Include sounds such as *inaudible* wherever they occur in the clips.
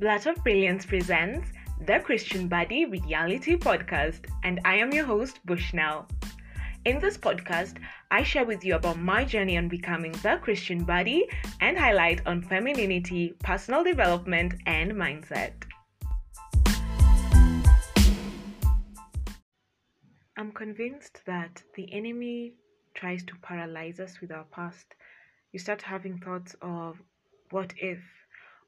Blurter of Brilliance presents the Christian Baddie Reality Podcast, and I am your host, Bushnell. In this podcast, I share with you about my journey on becoming the Christian Baddie and highlight on femininity, personal development, and mindset. I'm convinced that the enemy tries to paralyze us with our past. You start having thoughts of what if,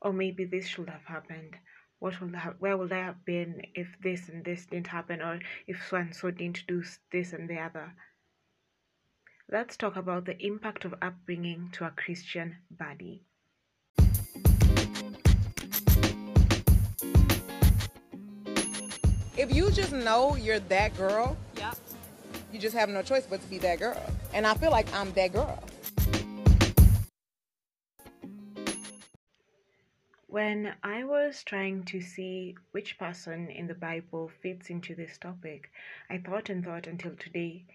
or maybe this should have happened. What would have, where would I have been if this and this didn't happen, or if so and so didn't do this and the other? Let's talk about the impact of upbringing to a Christian Baddie. If you just know you're that girl, Yeah. you just have no choice but to be that girl. And I feel like I'm that girl. When I was trying to see which person in the Bible fits into this topic, I thought and thought until today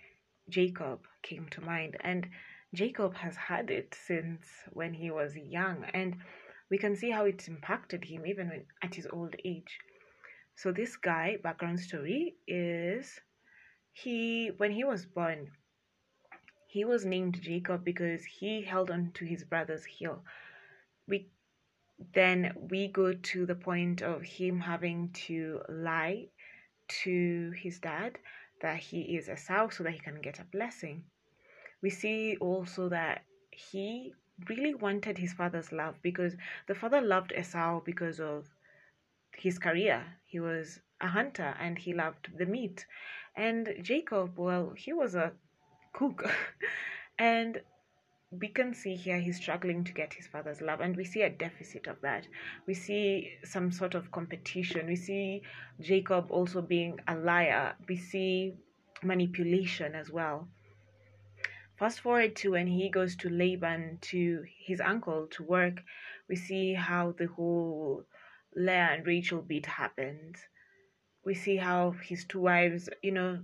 Jacob came to mind. And Jacob has had it since when he was young, and we can see how it impacted him even when, at his old age. So, this guy, background story, is he, when he was born, he was named Jacob because he held on to his brother's heel. We then we go to the point of him having to lie to his dad that he is a Esau so that he can get a blessing. We see also that he really wanted his father's love because the father loved Esau because of his career. He was a hunter and he loved the meat. And Jacob, well, he was a cook. *laughs* and we can see here he's struggling to get his father's love and we see a deficit of that. We see some sort of competition. We see jacob also being a liar. We see manipulation as well. Fast forward to when he goes to laban to his uncle to work. We see how the whole leah and rachel beat happens we see how his two wives you know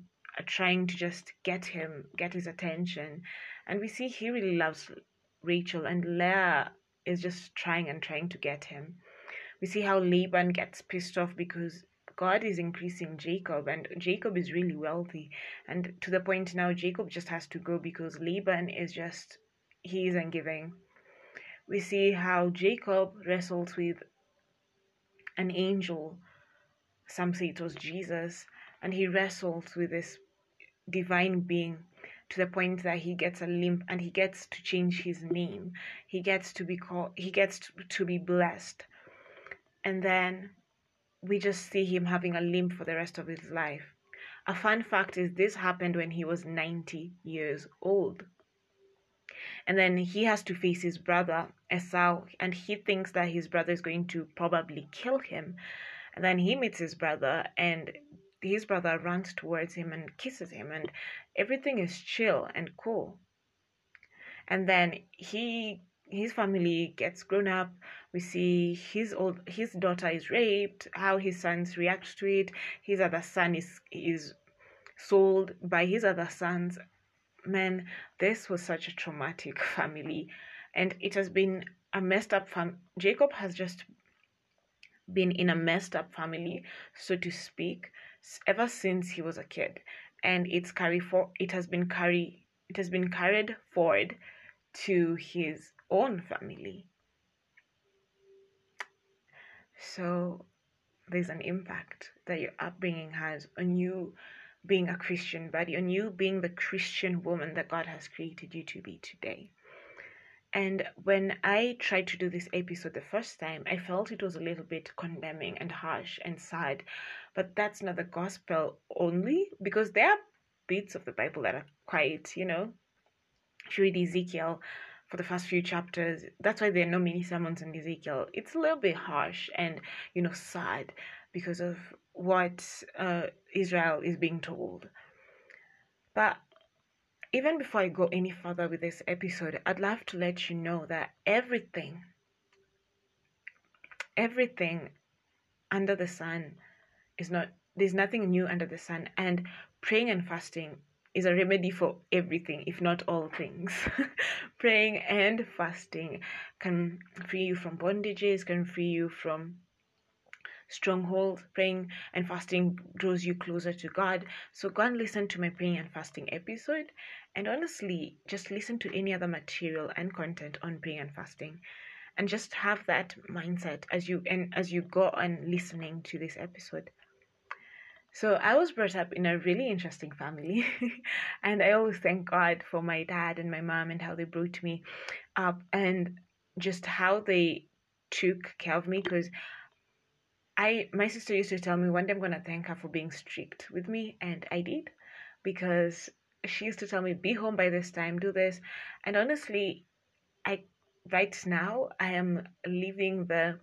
trying to just get him get his attention and we see he really loves Rachel, and Leah is just trying and trying to get him. We see how Laban gets pissed off because God is increasing Jacob, and Jacob is really wealthy. And to the point now, Jacob just has to go because Laban is just, he isn't giving. We see how Jacob wrestles with an angel. Some say it was Jesus, and he wrestles with this divine being to the point that he gets a limp and he gets to change his name. He gets to be called he gets to, to be blessed. And then we just see him having a limp for the rest of his life. A fun fact is this happened when he was 90 years old. And then he has to face his brother Esau and he thinks that his brother is going to probably kill him. And then he meets his brother and his brother runs towards him and kisses him and everything is chill and cool. And then he his family gets grown up. We see his old his daughter is raped how his sons react to it. His other son is is sold by his other sons man this was such a traumatic *laughs* family. And it has been a messed up fam jacob has just been in a messed up family so to speak ever since he was a kid. And it's carry for it has been carry it has been carried forward to his own family. So there's an impact that your upbringing has on you being a christian baddie on you being the christian woman that god has created you to be today and when I tried to do this episode the first time, I felt it was a little bit condemning and harsh and sad. But that's not the gospel only, because there are bits of the Bible that are quite, you know, if you read Ezekiel for the first few chapters, that's why there are no mini sermons in Ezekiel. It's a little bit harsh and, you know, sad because of what uh, Israel is being told. But even before I go any further with this episode, I'd love to let you know that everything, everything under the sun is not, there's nothing new under the sun. And praying and fasting is a remedy for everything, if not all things. *laughs* praying and fasting can free you from bondages, can free you from strongholds. Praying and fasting draws you closer to God. So go and listen to my praying and fasting episode. And honestly, just listen to any other material and content on praying and fasting. And just have that mindset as you and as you go on listening to this episode. So I was brought up in a really interesting family, *laughs* and I always thank God for my dad and my mom and how they brought me up and just how they took care of me because I my sister used to tell me one day I'm gonna thank her for being strict with me and I did because she used to tell me be home by this time do this and honestly I right now I am living the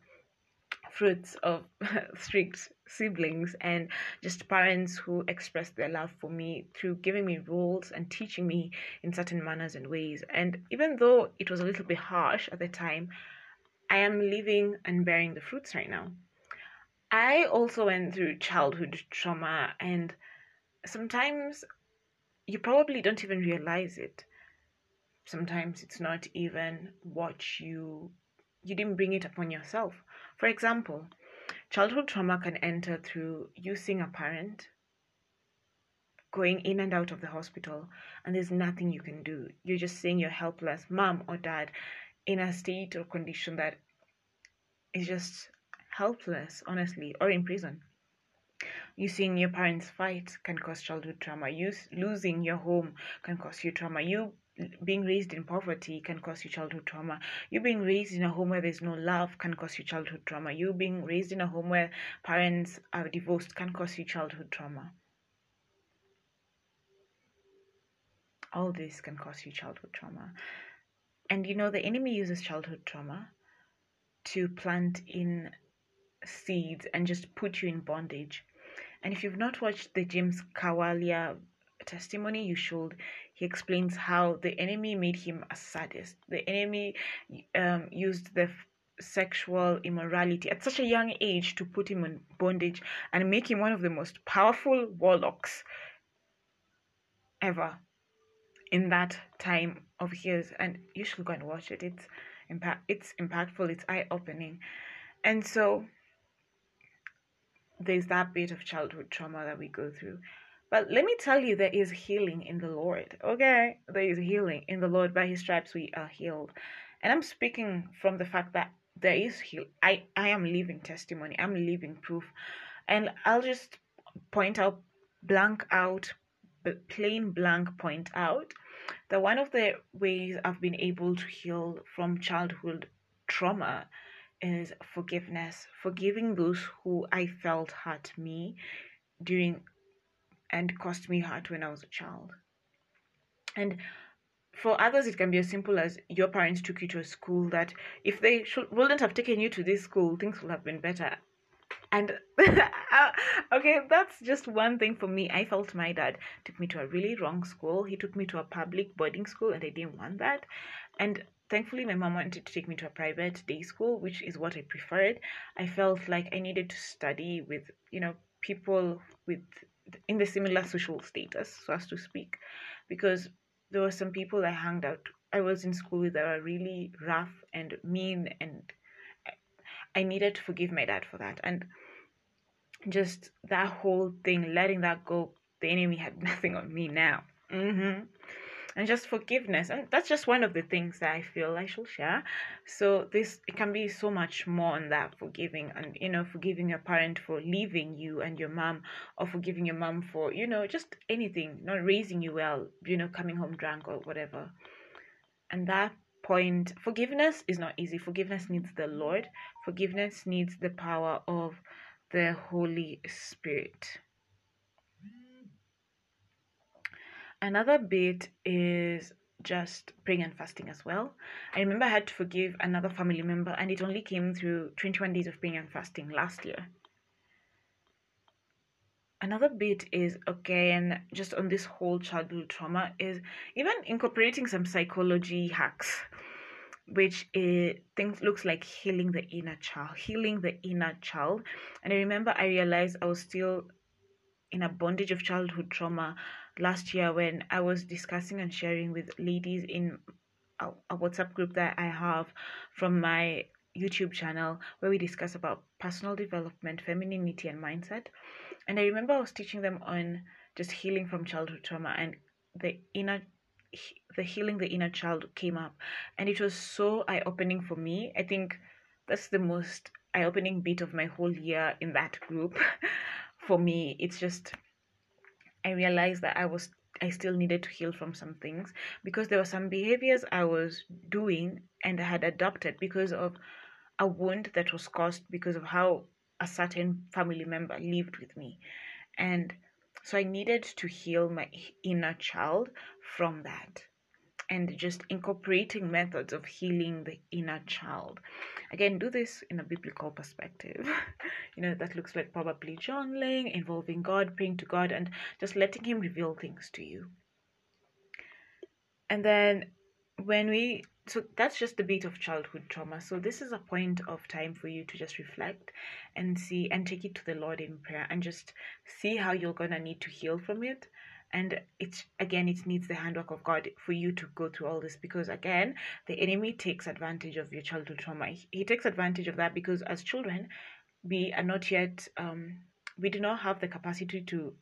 fruits of *laughs* strict siblings and just parents who express their love for me through giving me rules and teaching me in certain manners and ways. And even though it was a little bit harsh at the time, I am living and bearing the fruits right now. I also went through childhood trauma, and sometimes you probably don't even realize it. Sometimes it's not even what you you didn't bring it upon yourself. For example, childhood trauma can enter through you seeing a parent going in and out of the hospital, and there's nothing you can do. You're just seeing your helpless mom or dad in a state or condition that is just helpless, honestly, or in prison. You seeing your parents fight can cause childhood trauma. You losing your home can cause you trauma. You being raised in poverty can cause you childhood trauma. You being raised in a home where there's no love can cause you childhood trauma. You being raised in a home where parents are divorced can cause you childhood trauma. All this can cause you childhood trauma. And you know, the enemy uses childhood trauma to plant in seeds and just put you in bondage. And if you've not watched the James Kawalia testimony, you should. He explains how the enemy made him a sadist. The enemy um, used the sexual immorality at such a young age to put him in bondage and make him one of the most powerful warlocks ever in that time of his. And you should go and watch it. It's impact. It's impactful. It's eye opening. And so there's that bit of childhood trauma that we go through. But let me tell you, there is healing in the Lord. Okay? There is healing in the Lord. By his stripes, we are healed. And I'm speaking from the fact that there is heal. I, I am living testimony. I'm living proof. And I'll just point out, blank out, plain blank point out that one of the ways I've been able to heal from childhood trauma is forgiveness, forgiving those who I felt hurt me during and cost me hurt when I was a child. And for others, it can be as simple as your parents took you to a school that if they should, wouldn't have taken you to this school, things would have been better. And *laughs* uh, okay, that's just one thing for me. I felt my dad took me to a really wrong school. He took me to a public boarding school, and I didn't want that. And thankfully, my mom wanted to take me to a private day school, which is what I preferred. I felt like I needed to study with, you know, people with in the similar social status, so as to speak, because there were some people I hung out. I was in school with that were really rough and mean, and I needed to forgive my dad for that. And just that whole thing, letting that go, the enemy had *laughs* nothing on me now. Mm-hmm and just forgiveness and that's just one of the things that i feel i should share. So this it can be so much more on that forgiving and you know forgiving your parent for leaving you and your mom or forgiving your mom for you know just anything not raising you well you know coming home drunk or whatever. And that point forgiveness is not easy. Forgiveness needs the lord. Forgiveness needs the power of the holy spirit Another bit is just praying and fasting as well. I remember I had to forgive another family member, and it only came through 21 days of praying and fasting last year. Another bit is okay, and just on this whole childhood trauma, is even incorporating some psychology hacks, which is, things looks like healing the inner child, healing the inner child. And I remember I realized I was still in a bondage of childhood trauma last year when I was discussing and sharing with ladies in a, a WhatsApp group that I have from my YouTube channel where we discuss about personal development, femininity, and mindset. And I remember I was teaching them on just healing from childhood trauma and the inner the healing the inner child came up. And it was so eye-opening for me. I think that's the most eye-opening bit of my whole year in that group. *laughs* For me it's just i realized that i was i still needed to heal from some things because there were some behaviors i was doing and i had adopted because of a wound that was caused because of how a certain family member lived with me. And so I needed to heal my inner child from that and just incorporating methods of healing the inner child. Again, do this in a biblical perspective. *laughs* you know, that looks like probably journaling, involving God, praying to God, and just letting Him reveal things to you. And then when we so that's just a bit of childhood trauma so this is a point of time for you to just reflect and see and take it to the lord in prayer and just see how you're gonna need to heal from it and it's again it needs the handwork of god for you to go through all this because again the enemy takes advantage of your childhood trauma. He takes advantage of that because as children we are not yet um we do not have the capacity to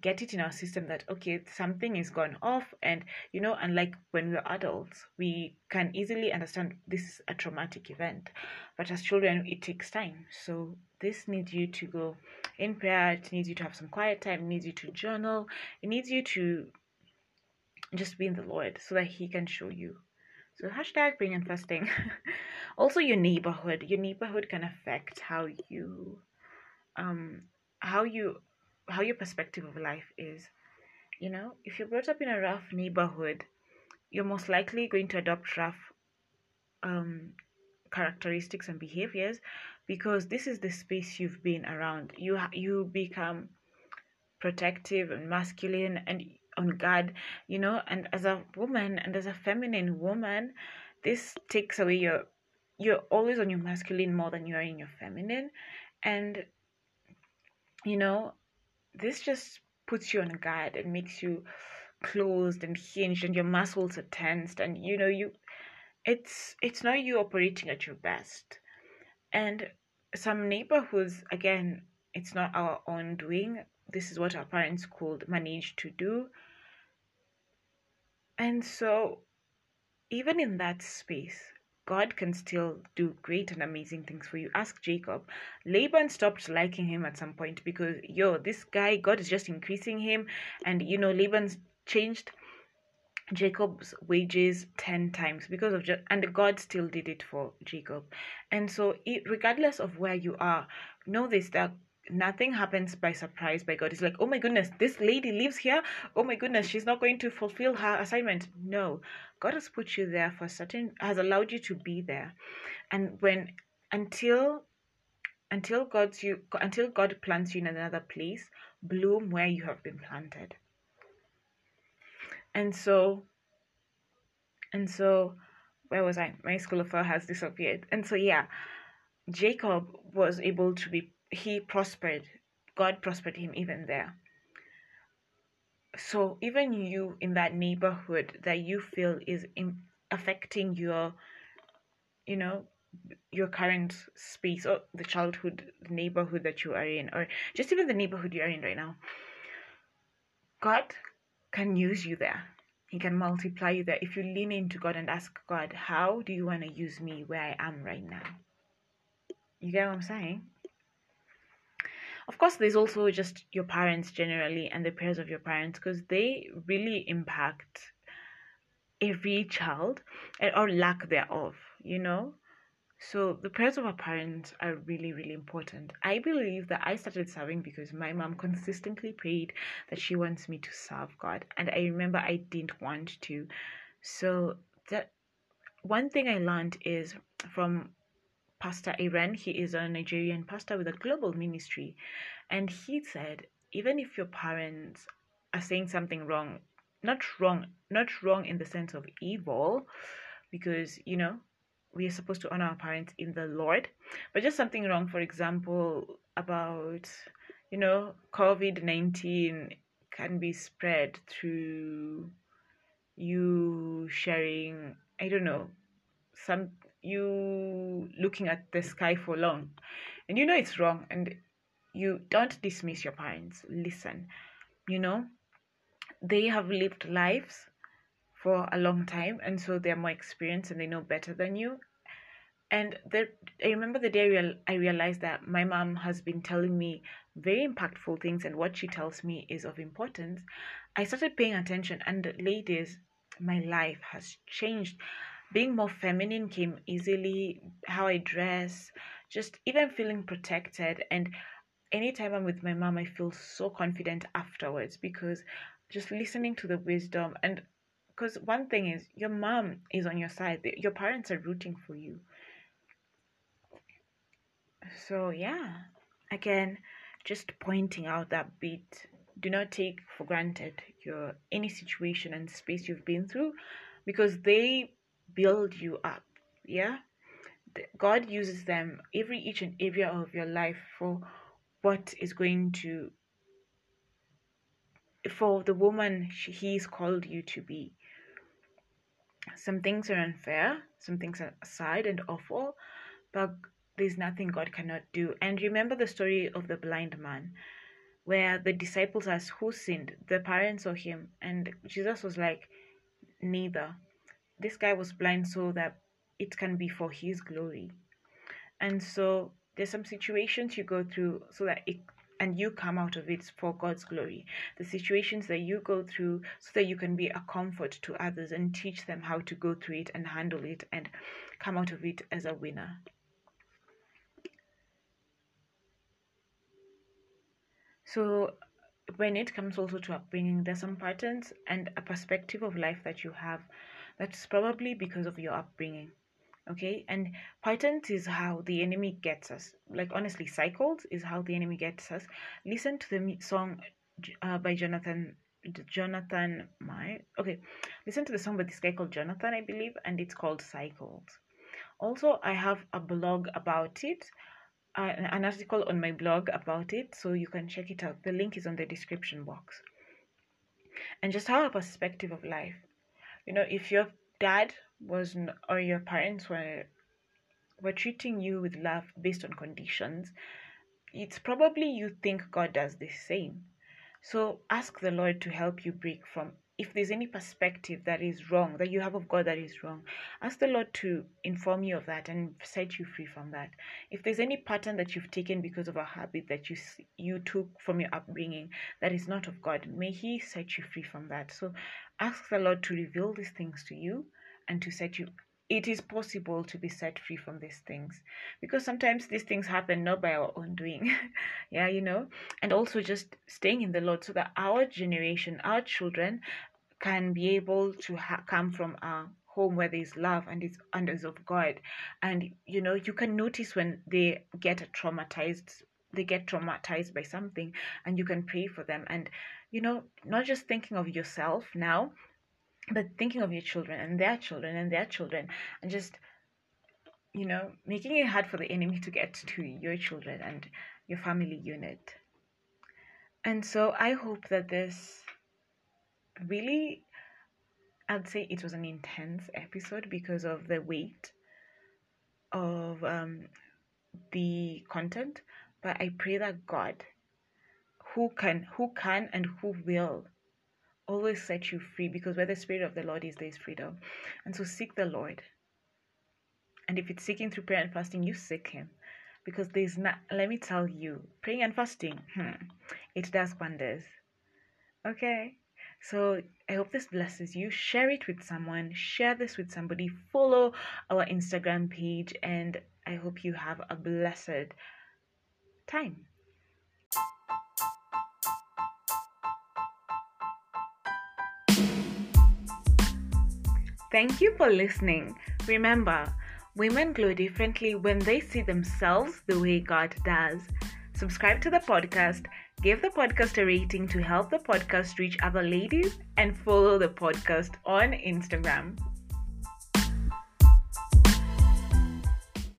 get it in our system that okay something is gone off. And you know unlike when we're adults we can easily understand this is a traumatic event. But as children it takes time. So this needs you to go in prayer. It needs you to have some quiet time. It needs you to journal. It needs you to just be in the lord so that he can show you. So hashtag praying and fasting *laughs* also your neighborhood. Your neighborhood can affect how you um how you how your perspective of life is. You know, if you're brought up in a rough neighborhood, you're most likely going to adopt rough um, characteristics and behaviors because this is the space you've been around. You you become protective and masculine and on guard, you know. And as a woman and as a feminine woman, this takes away your you're always on your masculine more than you are in your feminine, and you know this just puts you on guard and makes you closed and hinged and your muscles are tensed and you know you it's it's not you operating at your best. And some neighborhoods again it's not our own doing. This is what our parents could manage to do. And so even in that space God can still do great and amazing things for you. Ask Jacob. Laban stopped liking him at some point because, yo, this guy, God is just increasing him. And, you know, Laban's changed Jacob's wages 10 times because of just, and God still did it for Jacob. And so, it, regardless of where you are, know this that nothing happens by surprise by God. It's like, oh my goodness, this lady lives here. Oh my goodness, she's not going to fulfill her assignment. No, God has put you there for certain, has allowed you to be there, and when until until God's you until God plants you in another place, bloom where you have been planted. And so, and so, where was I? My school of thought has disappeared. And so, yeah, Jacob was able to be he prospered. God prospered him even there. So even you in that neighborhood that you feel is in, affecting your, you know, your current space or the childhood neighborhood that you are in, or just even the neighborhood you are in right now, God can use you there. He can multiply you there if you lean into God and ask God, How do you want to use me where I am right now? You get what I'm saying? Of course there's also just your parents generally and the prayers of your parents because they really impact every child and or lack thereof you know? So the prayers of our parents are really really important. I believe that i started serving because my mom consistently prayed that she wants me to serve god and i remember i didn't want to. So that one thing i learned is from Pastor Aaron. He is a Nigerian pastor with a global ministry. And he said, even if your parents are saying something wrong, not wrong, not wrong in the sense of evil, because, you know, we are supposed to honor our parents in the Lord, but just something wrong, for example, about, you know, COVID 19 can be spread through you sharing, I don't know, some you looking at the sky for long and you know it's wrong and you don't dismiss your parents listen you know they have lived lives for a long time and so they're more experienced and they know better than you and there, I remember the day I realized that my mom has been telling me very impactful things, and what she tells me is of importance. I started paying attention, and ladies, my life has changed. Being more feminine came easily, how I dress, just even feeling protected. And anytime I'm with my mom, I feel so confident afterwards because just listening to the wisdom. And because one thing is your mom is on your side. Your parents are rooting for you. So yeah. Again just pointing out that bit. Do not take for granted your any situation and space you've been through because they build you up yeah god uses them every each and every area of your life for what is going to for the woman he's called you to be some things are unfair some things are sad and awful but there's nothing God cannot do. And remember the story of the blind man, where the disciples asked, Who sinned? The parents or him? And Jesus was like, Neither. This guy was blind so that it can be for his glory. And so there's some situations you go through so that it and you come out of it for God's glory. The situations that you go through so that you can be a comfort to others and teach them how to go through it and handle it and come out of it as a winner. So when it comes also to upbringing, there's some patterns and a perspective of life that you have that's probably because of your upbringing. Okay, and patterns is how the enemy gets us. Like honestly, cycles is how the enemy gets us. Listen to the song uh, by Jonathan Jonathan my okay listen to the song by this guy called jonathan i believe and it's called cycles also i have a blog about it uh, an article on my blog about it, so you can check it out. The link is on the description box. And just how a perspective of life. You know, if your dad was or your parents were were treating you with love based on conditions, it's probably you think God does the same. So ask the Lord to help you break from if there's any perspective that is wrong that you have of God that is wrong, ask the Lord to inform you of that and set you free from that. If there's any pattern that you've taken because of a habit that you you took from your upbringing that is not of God, may He set you free from that. So ask the Lord to reveal these things to you and to set you it is possible to be set free from these things because sometimes these things happen not by our own doing *laughs* yeah you know and also just staying in the lord so that our generation our children can be able to ha- come from a home where there's love and it's under of god. And you know you can notice when they get traumatized they get traumatized by something and you can pray for them. And you know not just thinking of yourself now but thinking of your children and their children and their children and just you know making it hard for the enemy to get to your children and your family unit. And so i hope that this really i'd say it was an intense episode because of the weight of um, the content but i pray that god who can who can and who will always set you free because where the Spirit of the Lord is, there is freedom. And so seek the Lord. And if it's seeking through prayer and fasting, you seek Him. Because there's not, let me tell you, praying and fasting, hmm, it does wonders. Okay? So I hope this blesses you. Share it with someone, share this with somebody, follow our Instagram page, and I hope you have a blessed time. Thank you for listening. Remember, women glow differently when they see themselves the way God does. Subscribe to the podcast, give the podcast a rating to help the podcast reach other ladies, and follow the podcast on Instagram.